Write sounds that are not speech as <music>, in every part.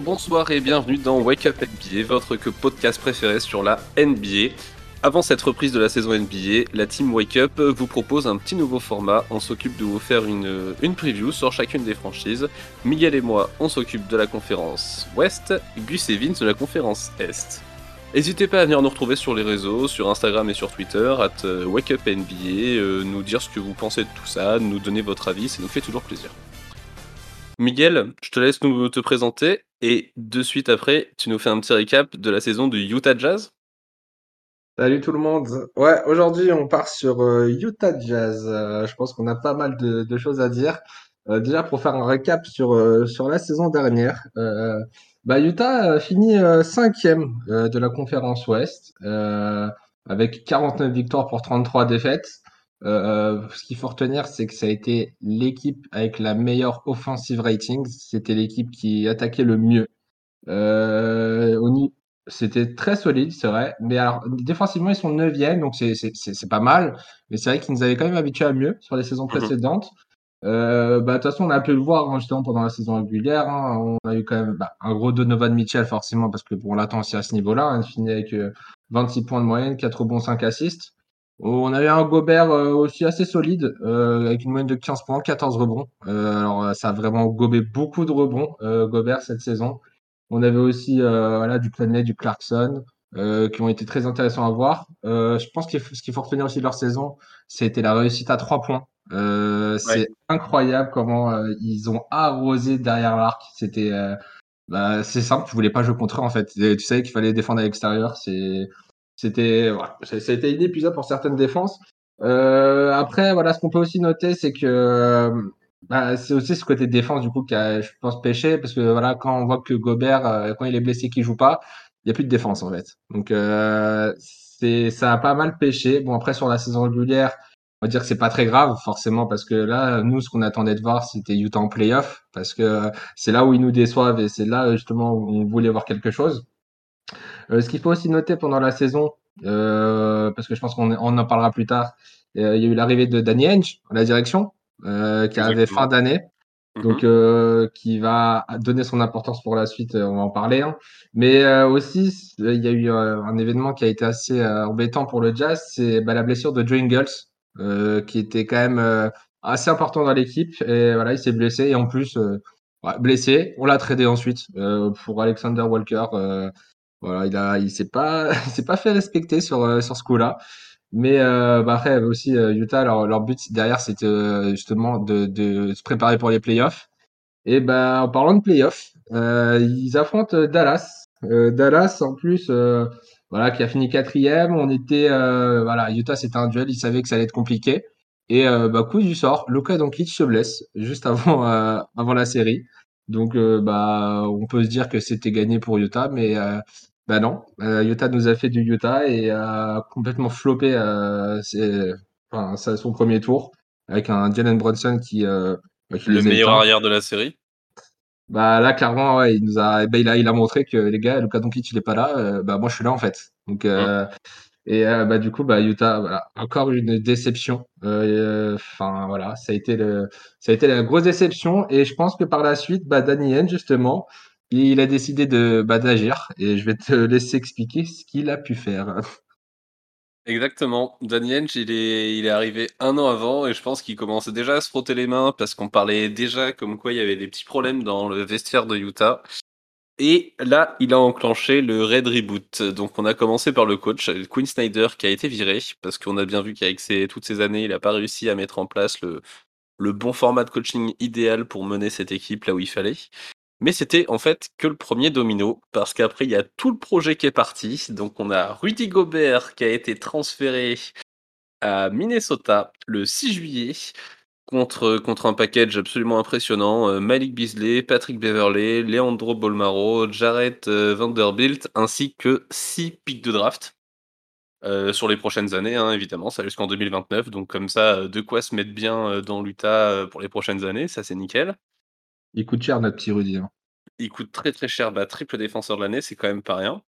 Bonsoir et bienvenue dans Wake Up NBA, votre podcast préféré sur la NBA. Avant cette reprise de la saison NBA, la team Wake Up vous propose un petit nouveau format. On s'occupe de vous faire une, une preview sur chacune des franchises. Miguel et moi, on s'occupe de la conférence Ouest, Gus et Vince de la conférence Est. N'hésitez pas à venir nous retrouver sur les réseaux, sur Instagram et sur Twitter, at euh, WakeUpNBA, euh, nous dire ce que vous pensez de tout ça, nous donner votre avis, ça nous fait toujours plaisir. Miguel, je te laisse nous te présenter et de suite après, tu nous fais un petit récap de la saison du Utah Jazz. Salut tout le monde. Ouais, aujourd'hui on part sur euh, Utah Jazz. Euh, je pense qu'on a pas mal de, choses à dire. Euh, déjà pour faire un récap sur sur la saison dernière, bah Utah finit cinquième de la conférence Ouest avec 49 victoires pour 33 défaites. Ce qu'il faut retenir, c'est que ça a été l'équipe avec la meilleure offensive rating. C'était l'équipe qui attaquait le mieux. Euh, c'était très solide, c'est vrai. Mais alors, défensivement, ils sont 9 donc c'est pas mal. Mais c'est vrai qu'ils nous avaient quand même habitués à mieux sur les saisons Mhm. précédentes. Euh, bah, de toute façon, on a pu le voir hein, justement pendant la saison régulière. hein. on a eu quand même bah, un gros Donovan Mitchell, forcément, parce que bon, on l'attend aussi à ce niveau-là. hein. il finit avec euh, 26 points de moyenne, 4 rebonds, 5 assists. On avait un Gobert euh, aussi assez solide, euh, avec une moyenne de 15 points, 14 rebonds. Euh, alors, ça a vraiment gobé beaucoup de rebonds, euh, Gobert, cette saison. On avait aussi euh, voilà, du Clanley, du Clarkson, euh, qui ont été très intéressants à voir. Euh, je pense que ce qu'il faut retenir aussi de leur saison, c'était la réussite à trois points. Euh, Ouais. c'est incroyable comment euh, ils ont arrosé derrière l'arc. C'était euh, bah, c'est simple, tu voulais pas jouer contre eux en fait. Tu savais qu'il fallait défendre à l'extérieur. C'est c'était voilà, été inépuisable pour certaines défenses. Euh, après, voilà, ce qu'on peut aussi noter, c'est que euh, bah, c'est aussi ce côté défense du coup qui a, je pense, pêché parce que voilà, quand on voit que Gobert, euh, quand il est blessé, qu'il joue pas, il y a plus de défense en fait. Donc euh, c'est ça a pas mal pêché. Bon après sur la saison régulière, on va dire que c'est pas très grave forcément parce que là, nous, ce qu'on attendait de voir, c'était Utah en playoff parce que euh, c'est là où ils nous déçoivent et c'est là justement où on voulait voir quelque chose. Euh, ce qu'il faut aussi noter pendant la saison, euh, parce que je pense qu'on on en parlera plus tard, euh, il y a eu l'arrivée de Danny Ainge à la direction, euh, qui arrivait fin d'année, donc Mhm. euh, qui va donner son importance pour la suite, on va en parler. hein. Mais euh, aussi, il y a eu euh, un événement qui a été assez euh, embêtant pour le Jazz, c'est bah, la blessure de Joe Ingles, euh, qui était quand même euh, assez important dans l'équipe. Et voilà, il s'est blessé et en plus euh, ouais, blessé, on l'a tradé ensuite euh, pour Alexander Walker. Voilà, il a, il s'est pas, <laughs> il s'est pas fait respecter sur euh, sur ce coup-là. Mais euh, bah après aussi euh, Utah, leur, leur but derrière c'était euh, justement de, de se préparer pour les playoffs. Et ben en parlant de playoffs, euh, ils affrontent Dallas. Euh, Dallas en plus, voilà, qui a fini quatrième. On était, voilà, Utah c'était un duel, ils savaient que ça allait être compliqué. Et bah coup du sort, Luka Doncic se blesse <laughs> juste avant avant la série. Donc bah on peut se dire que c'était gagné pour Utah, mais bah non, Euh, Utah nous a fait du Utah et a complètement floppé euh, ses- enfin, son premier tour avec un Jalen Brunson qui, euh, bah, qui Le les a meilleur éteints. arrière de la série. Bah là clairement ouais, il nous a bah, il a il a montré que les gars Luka Doncic il est pas là euh, bah moi je suis là en fait. Donc euh, et euh, bah du coup bah Utah voilà, encore une déception. Euh, Enfin voilà, ça a été le ça a été la grosse déception et je pense que par la suite bah Danny justement il a décidé de bah, d'agir et je vais te laisser expliquer ce qu'il a pu faire. Exactement. Ainge, il est, arrivé un an avant et je pense qu'il commençait déjà à se frotter les mains parce qu'on parlait déjà comme quoi il y avait des petits problèmes dans le vestiaire de Utah. Et là, il a enclenché le Red Reboot. Donc, on a commencé par le coach, Quinn Snyder, qui a été viré parce qu'on a bien vu qu'avec toutes ces années, il n'a pas réussi à mettre en place le bon format de coaching idéal pour mener cette équipe là où il fallait. Mais c'était en fait que le premier domino, parce qu'après il y a tout le projet qui est parti. Donc on a Rudy Gobert qui a été transféré à Minnesota le 6 juillet contre, un package absolument impressionnant. Euh, Malik Beasley, Patrick Beverley, Leandro Bolmaro, Jarrett euh, Vanderbilt, ainsi que 6 pics de draft. euh, sur les prochaines années, hein, évidemment, ça jusqu'en 2029. Donc comme ça, de quoi se mettre bien dans l'Utah pour les prochaines années, ça c'est nickel. Il coûte cher notre petit Rudy. hein. Il coûte très très cher, bah, triple défenseur de l'année, c'est quand même pas rien.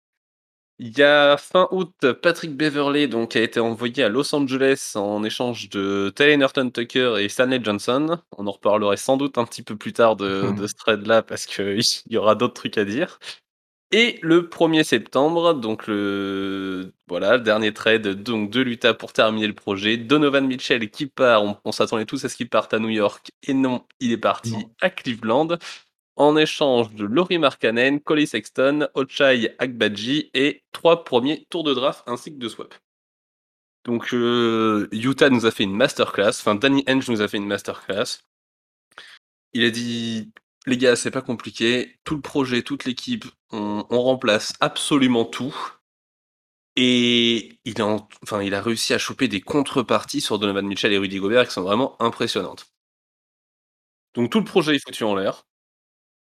Il y a fin août, Patrick Beverley donc a été envoyé à Los Angeles en échange de Taylor Norton Tucker et Stanley Johnson. On en reparlerait sans doute un petit peu plus tard de <laughs> de ce trade là parce qu'il <laughs> y aura d'autres trucs à dire. Et le 1er septembre, donc le voilà, le dernier trade donc de l'Utah pour terminer le projet. Donovan Mitchell qui part, on, on s'attendait tous à ce qu'il parte à New York, et non, il est parti Non. à Cleveland. En échange de Laurie Markkanen, Collie Sexton, Ochai Agbaji et trois premiers tours de draft ainsi que de swap. Donc euh, Utah nous a fait une masterclass, enfin Danny Henge nous a fait une masterclass. Il a dit les gars, c'est pas compliqué. Tout le projet, toute l'équipe, on, remplace absolument tout. Et il a, réussi à choper des contreparties sur Donovan Mitchell et Rudy Gobert qui sont vraiment impressionnantes. Donc tout le projet est foutu en l'air.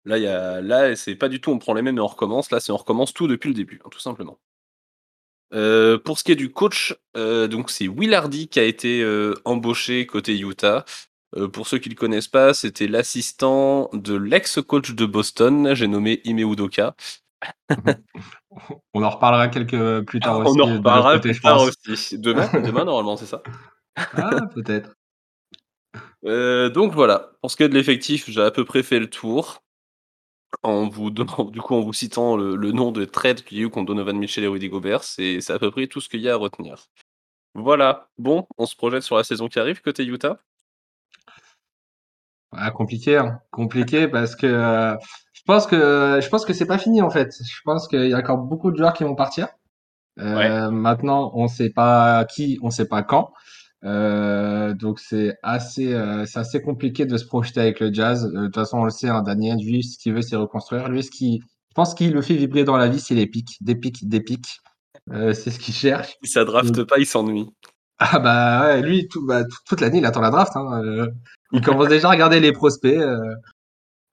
Là, y a, là, c'est pas du tout on prend les mêmes et on recommence. Là, c'est on recommence tout depuis le début, hein, tout simplement. Euh, pour ce qui est du coach, euh, donc c'est Will Hardy qui a été euh, embauché côté Utah. Euh, pour ceux qui le connaissent pas, c'était l'assistant de l'ex-coach de Boston, j'ai nommé Ime Udoka. <laughs> On en reparlera quelques plus tard aussi On en de notre reparlera côté, plus je tard pense. aussi. Demain, <laughs> demain normalement, c'est ça. Ah, peut-être. <laughs> Euh, donc voilà, pour ce qui est de l'effectif, j'ai à peu près fait le tour. En vous donnant, du coup, en vous citant le, le nom de trade qu'il y a eu contre Donovan Mitchell et Rudy Gobert, c'est à peu près tout ce qu'il y a à retenir. Voilà, bon, on se projette sur la saison qui arrive côté Utah. Ah, compliqué, hein. Compliqué parce que euh, je pense que je pense que c'est pas fini en fait. Je pense qu'il y a encore beaucoup de joueurs qui vont partir. Ouais. Euh, maintenant, on sait pas qui, on sait pas quand. Euh, donc c'est assez, euh, c'est assez compliqué de se projeter avec le jazz. Euh, de toute façon, on le sait, hein, Daniel, lui, ce qu'il veut, c'est reconstruire. Lui, ce qui, je pense qu'il le fait vibrer dans la vie, c'est les pics, des pics, des pics. Euh, c'est ce qu'il cherche. Si ça Donc, drafte pas, il s'ennuie. Ah bah ouais, lui, tout, bah, tout- toute l'année, il attend la draft. Hein. Euh, il commence déjà à regarder les prospects. euh.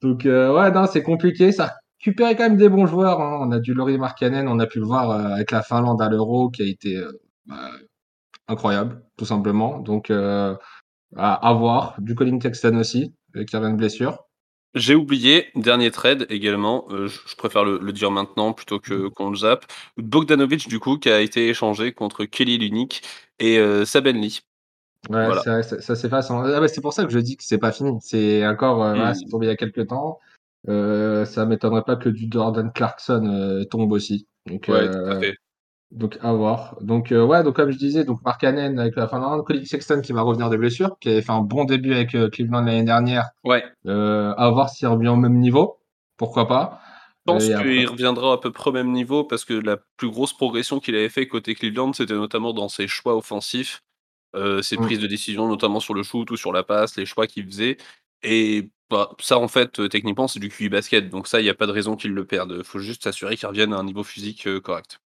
Donc euh, ouais, non, c'est compliqué. Ça a récupéré quand même des bons joueurs. hein. On a du Laurie Markkanen, on a pu le voir euh, avec la Finlande à l'Euro, qui a été euh, bah, incroyable, tout simplement. Donc euh, à, à voir. Du Colin Texton aussi, qui revient de blessure. J'ai oublié, dernier trade également, euh, je, je préfère le, le dire maintenant plutôt que qu'on le zappe. Bogdanovic, du coup, qui a été échangé contre Kelly Lunick et euh, Saben Lee. Ouais, Voilà. c'est vrai, ça, ça s'efface. en- Ah bah, c'est pour ça que je dis que c'est pas fini. C'est encore, euh, voilà, c'est Hmm. tombé il y a quelques temps. Euh, ça m'étonnerait pas que du Jordan Clarkson tombe aussi. Donc, Ouais, tout à fait. donc à voir. Donc euh, ouais, donc comme je disais, donc Markkanen avec la Finlande, Colin Sexton qui va revenir de blessure, qui avait fait un bon début avec euh, Cleveland l'année dernière. Ouais. Euh, à voir s'il revient au même niveau, pourquoi pas. Je pense après, qu'il reviendra à peu près au même niveau parce que la plus grosse progression qu'il avait fait côté Cleveland, c'était notamment dans ses choix offensifs, euh, ses hmm. prises de décision, notamment sur le shoot ou sur la passe, les choix qu'il faisait. Et bah, ça, en fait, euh, techniquement, c'est du QI basket. Donc ça, il n'y a pas de raison qu'il le perde. Il faut juste s'assurer qu'il revienne à un niveau physique euh, correct.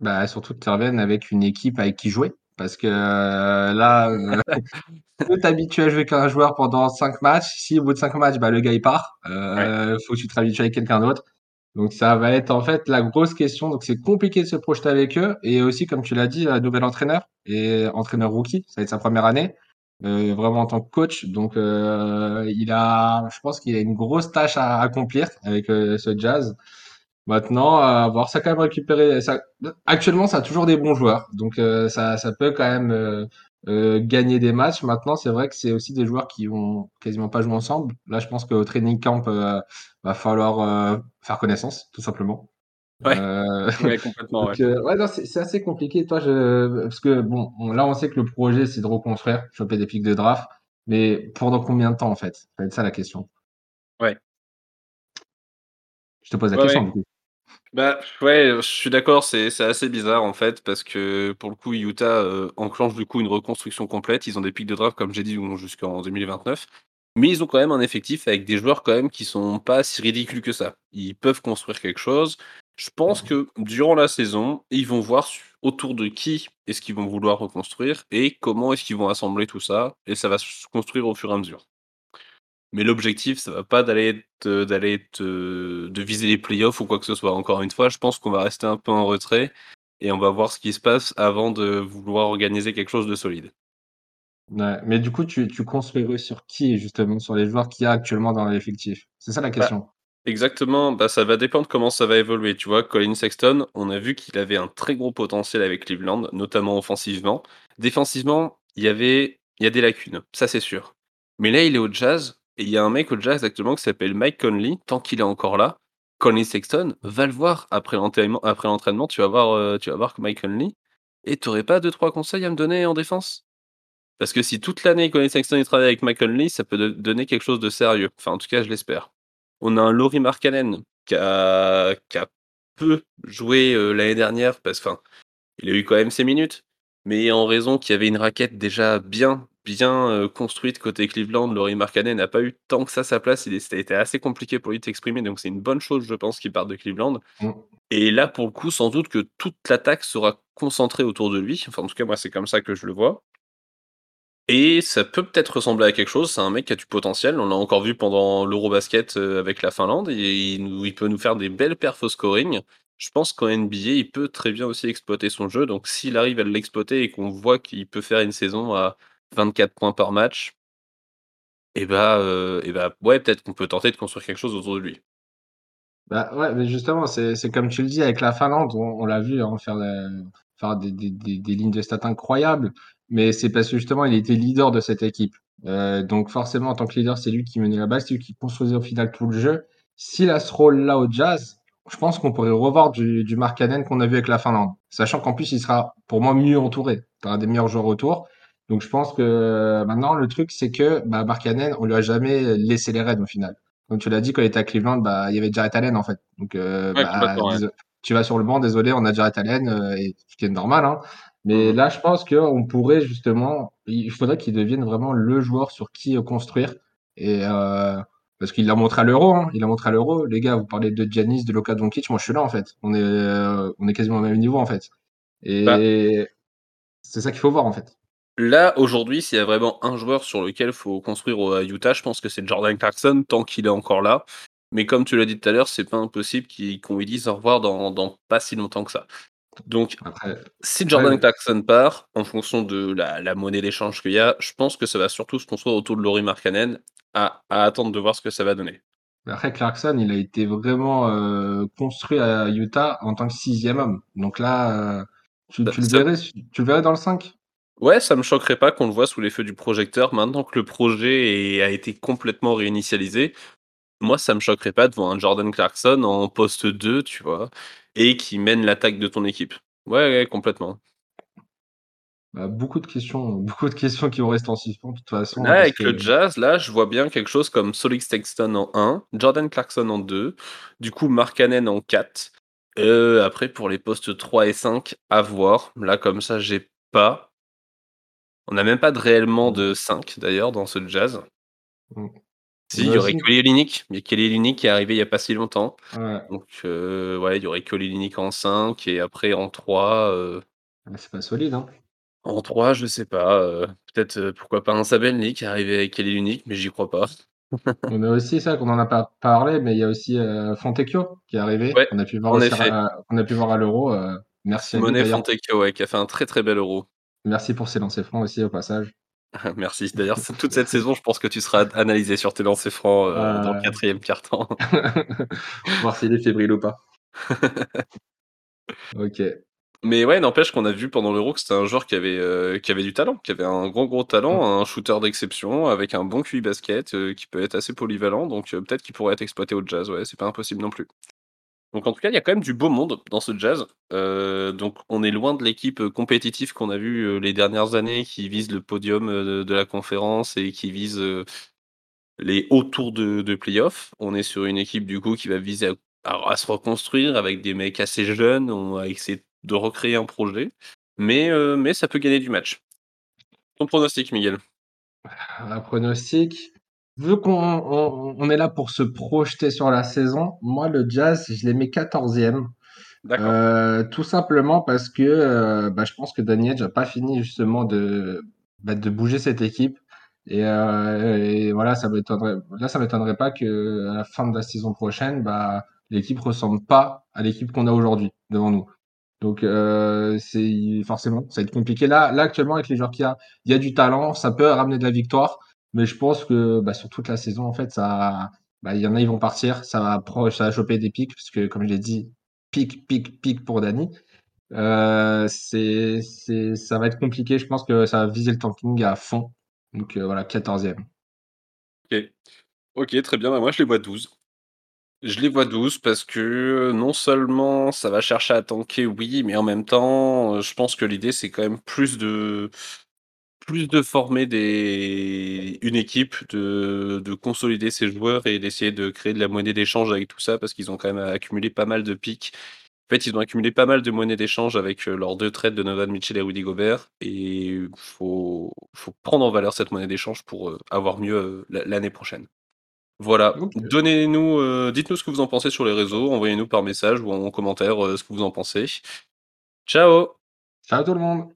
bah, surtout qu'ils reviennent avec une équipe avec qui jouer. Parce que euh, là, euh, <laughs> tu t'habitues à jouer avec un joueur pendant 5 matchs. Si au bout de 5 matchs, bah, le gars il part, Ouais. euh, faut que tu te réhabitues avec quelqu'un d'autre. Donc ça va être en fait la grosse question. Donc c'est compliqué de se projeter avec eux. Et aussi, comme tu l'as dit, nouvel entraîneur et entraîneur rookie, ça va être sa première année, euh, vraiment en tant que coach. Donc euh, il a, je pense qu'il a une grosse tâche à accomplir avec euh, ce Jazz. Maintenant, à voir, ça a quand même récupéré. Ça, actuellement, ça a toujours des bons joueurs, donc euh, ça, ça peut quand même euh, euh, gagner des matchs. Maintenant, c'est vrai que c'est aussi des joueurs qui vont quasiment pas jouer ensemble. Là, je pense qu'au training camp, euh, va falloir euh, faire connaissance, tout simplement. Ouais, Euh, <laughs> ouais, complètement, ouais. donc, euh, ouais, non, c'est assez compliqué. Toi, je, parce que bon, on- là, on sait que le projet, c'est de reconstruire, choper des pics de draft, mais pendant combien de temps, en fait? Ça va être ça la question. Ouais, Je te pose la ouais, question, du coup. Bah, ouais, je suis d'accord, c'est c'est assez bizarre en fait, parce que pour le coup, Utah euh, enclenche du coup une reconstruction complète. Ils ont des pics de draft, comme j'ai dit, jusqu'en 2029. Mais ils ont quand même un effectif avec des joueurs quand même qui sont pas si ridicules que ça. Ils peuvent construire quelque chose. Je pense que durant la saison, ils vont voir autour de qui est-ce qu'ils vont vouloir reconstruire et comment est-ce qu'ils vont assembler tout ça. Et ça va se construire au fur et à mesure. Mais l'objectif, ça va pas d'aller de viser les playoffs ou quoi que ce soit. Encore une fois, je pense qu'on va rester un peu en retrait et on va voir ce qui se passe avant de vouloir organiser quelque chose de solide. Ouais, mais du coup, tu, tu construirais sur qui, justement, sur les joueurs qu'il y a actuellement dans l'effectif? C'est ça la Bah, question. Exactement, bah, ça va dépendre comment ça va évoluer, tu vois? Colin Sexton, on a vu qu'il avait un très gros potentiel avec Cleveland, notamment offensivement. Défensivement, il y avait il y a des lacunes, ça c'est sûr. Mais là, il est au Jazz et il y a un mec au Jazz actuellement qui s'appelle Mike Conley, tant qu'il est encore là, Colin Sexton, va le voir après l'entraînement tu vas voir, que Mike Conley et tu aurais pas deux trois conseils à me donner en défense? Parce que si toute l'année Colin Sexton il travaille avec Mike Conley, ça peut do donner quelque chose de sérieux. Enfin, en tout cas, je l'espère. On a un Lauri Markkanen qui a qui a peu joué, heu, l'année dernière parce enfin, il a eu quand même ses minutes, mais en raison qu'il y avait une raquette déjà bien bien, heu, construite côté Cleveland, Lauri Markkanen n'a pas eu tant que ça sa place. Il été assez compliqué pour lui de s'exprimer, donc c'est une bonne chose, je pense, qu'il parte de Cleveland Mmh. et là, pour le coup, sans doute que toute l'attaque sera concentrée autour de lui. Enfin, en tout cas, moi, c'est comme ça que je le vois et ça peut peut-être ressembler à quelque chose. C'est un mec qui a du potentiel. On l'a encore vu pendant l'Eurobasket, heu, avec la Finlande et il peut nous faire des belles perfs au scoring. Je pense qu'en NBA, il peut très bien aussi exploiter son jeu, donc s'il arrive à l'exploiter et qu'on voit qu'il peut faire une saison à 24 points par match et bah, heu et bah, ouais, peut-être qu'on peut tenter de construire quelque chose autour de lui. Bah, ouais, mais justement, c'est comme tu le dis avec la Finlande, on l'a vu, hein, faire, des lignes de stats incroyables, mais c'est parce que justement il était leader de cette équipe. Heu, donc forcément en tant que leader, c'est lui qui menait la balle, c'est lui qui construisait au final tout le jeu. S'il a ce rôle-là au Jazz, je pense qu'on pourrait revoir du du Markkanen qu'on a vu avec la Finlande. Sachant qu'en plus il sera pour moi mieux entouré. Tu auras des meilleurs joueurs autour. Donc je pense que euh, maintenant le truc c'est que, bah, Markkanen, on lui a jamais laissé les rênes au final. Comme tu l'as dit, quand il était à Cleveland, bah, il y avait Jarrett Allen, en fait. Donc, Ouais, bah, ouais. tu vas sur le banc, désolé, on a Jarrett Allen, heu, et ce qui est normal, hein. Mais Mmh là, je pense qu'on pourrait justement il faudrait qu'il devienne vraiment le joueur sur qui, construire et heu, parce qu'il l'a montré à l'Euro, hein. Il l'a montré à l'Euro. Les gars, vous parlez de Giannis, de Luka Doncic, moi je suis là, en fait. On est, heu, on est quasiment au même niveau, en fait Bah et c'est ça qu'il faut voir, en fait. Là, aujourd'hui, s'il y a vraiment un joueur sur lequel faut construire au Utah, je pense que c'est Jordan Clarkson tant qu'il est encore là. Mais comme tu l'as dit tout à l'heure, c'est pas impossible qu'il qu'on lui dise au revoir dans dans pas si longtemps que ça. Donc, Après si ouais, Jordan Clarkson part, en fonction de la la monnaie d'échange qu'il y a, je pense que ça va surtout se construire autour de Lauri Markkanen, à à attendre de voir ce que ça va donner. Après Clarkson, il a été vraiment, heu, construit à Utah en tant que sixième homme. Donc là, heu, tu tu le verrais tu le verrais dans le 5? Ouais, ça me choquerait pas qu'on le voit sous les feux du projecteur maintenant que le projet est a été complètement réinitialisé. Moi, ça me choquerait pas de voir un Jordan Clarkson en poste 2, tu vois? Et qui mène l'attaque de ton équipe. Ouais, ouais, complètement. Bah, beaucoup de questions <laughs> beaucoup de questions qui vont rester en suspens de toute façon, Là, parce avec que le Jazz, là, je vois bien quelque chose comme Solix Sexton en un, Jordan Clarkson en 2, du coup Markkanen en 4. Heu, après pour les postes 3 et 5, à voir. Là, comme ça, j'ai pas. On a même pas de réellement de 5 d'ailleurs dans ce Jazz. Si, On il a y aurait Kelly Olynyk, mais Kelly Olynyk qui est arrivé il y a pas si longtemps. ouais, Donc heu, ouais, il y aurait Kelly en 5 et après en 3. heu ouais, c'est pas solide, hein. En 3, je sais pas, heu, peut-être, pourquoi pas un Sabenli qui est arrivé avec Kelly mais j'y crois pas. <laughs> On a aussi ça qu'on en a pas parlé, mais il y a aussi, Fontecchio qui est arrivé, Ouais, qu'on a pu voir à a pu voir à l'Euro, merci à d'ailleurs. Fontecchio, ouais, qui a fait un très, très bel Euro. Merci pour ses lancers francs aussi au passage. <laughs> Merci. D'ailleurs, toute cette saison, je pense que tu seras analysé sur tes lancers francs, heu, dans le 4e quart-temps. <laughs> voir s'il est fébrile ou pas. <laughs> OK. Mais ouais, n'empêche qu'on a vu pendant l'Euro que c'était un joueur qui avait, qui avait du talent, qui avait un gros, gros Mmh. talent, un shooter d'exception avec un bon QI basket, heu, qui peut être assez polyvalent, donc peut-être qu'il pourrait être exploité au Jazz, ouais, c'est pas impossible non plus. Donc en tout cas, il y a quand même du beau monde dans ce Jazz. Heu, donc on est loin de l'équipe, heu, compétitive qu'on a vue, heu, les dernières années qui vise le podium, de la conférence et qui vise, les hauts tours de de. On est sur une équipe du coup qui va viser à se reconstruire avec des mecs assez jeunes. On va essayer de recréer un projet, mais mais ça peut gagner du match. Ton pronostic, Miguel? Un pronostic, vu qu'on on on est là pour se projeter sur la saison, moi le Jazz, je les mets 14e, D'accord. heu, tout simplement parce que, heu, bah, je pense que Danny Ainge a pas fini justement de, bah, de bouger cette équipe et heu et voilà, ça m'étonnerait là, ça m'étonnerait pas qu'à la fin de la saison prochaine, bah, l'équipe ressemble pas à l'équipe qu'on a aujourd'hui devant nous. Donc heu, c'est forcément, ça va être compliqué. Là là, actuellement, avec les joueurs qu'il y a, il y a du talent, ça peut ramener de la victoire, mais je pense que, bah, sur toute la saison, en fait, ça bah, il y en a, ils vont partir, ça va ça va choper des pics parce que comme je l'ai dit, pic, pic, pic pour Dany. Heu, c'est ça va être compliqué, je pense que ça va viser le tanking à fond. Donc heu, voilà, 14e. OK. OK, très bien, bah, moi je les vois 12. Je les vois 12 parce que non seulement ça va chercher à tanker, oui, mais en même temps, heu, je pense que l'idée c'est quand même plus de plus de former des une équipe, de de consolider ses joueurs et d'essayer de créer de la monnaie d'échange avec tout ça parce qu'ils ont quand même accumulé pas mal de pics. En fait, ils ont accumulé pas mal de monnaie d'échange avec, heu, leurs 2 trades de Donovan Mitchell et Rudy Gobert et faut faut prendre en valeur cette monnaie d'échange pour, heu, avoir mieux, l'a l'année prochaine. Voilà, donnez-nous, dites-nous ce que vous en pensez sur les réseaux, envoyez-nous par message ou en commentaire, ce que vous en pensez. Ciao! Ciao tout le monde!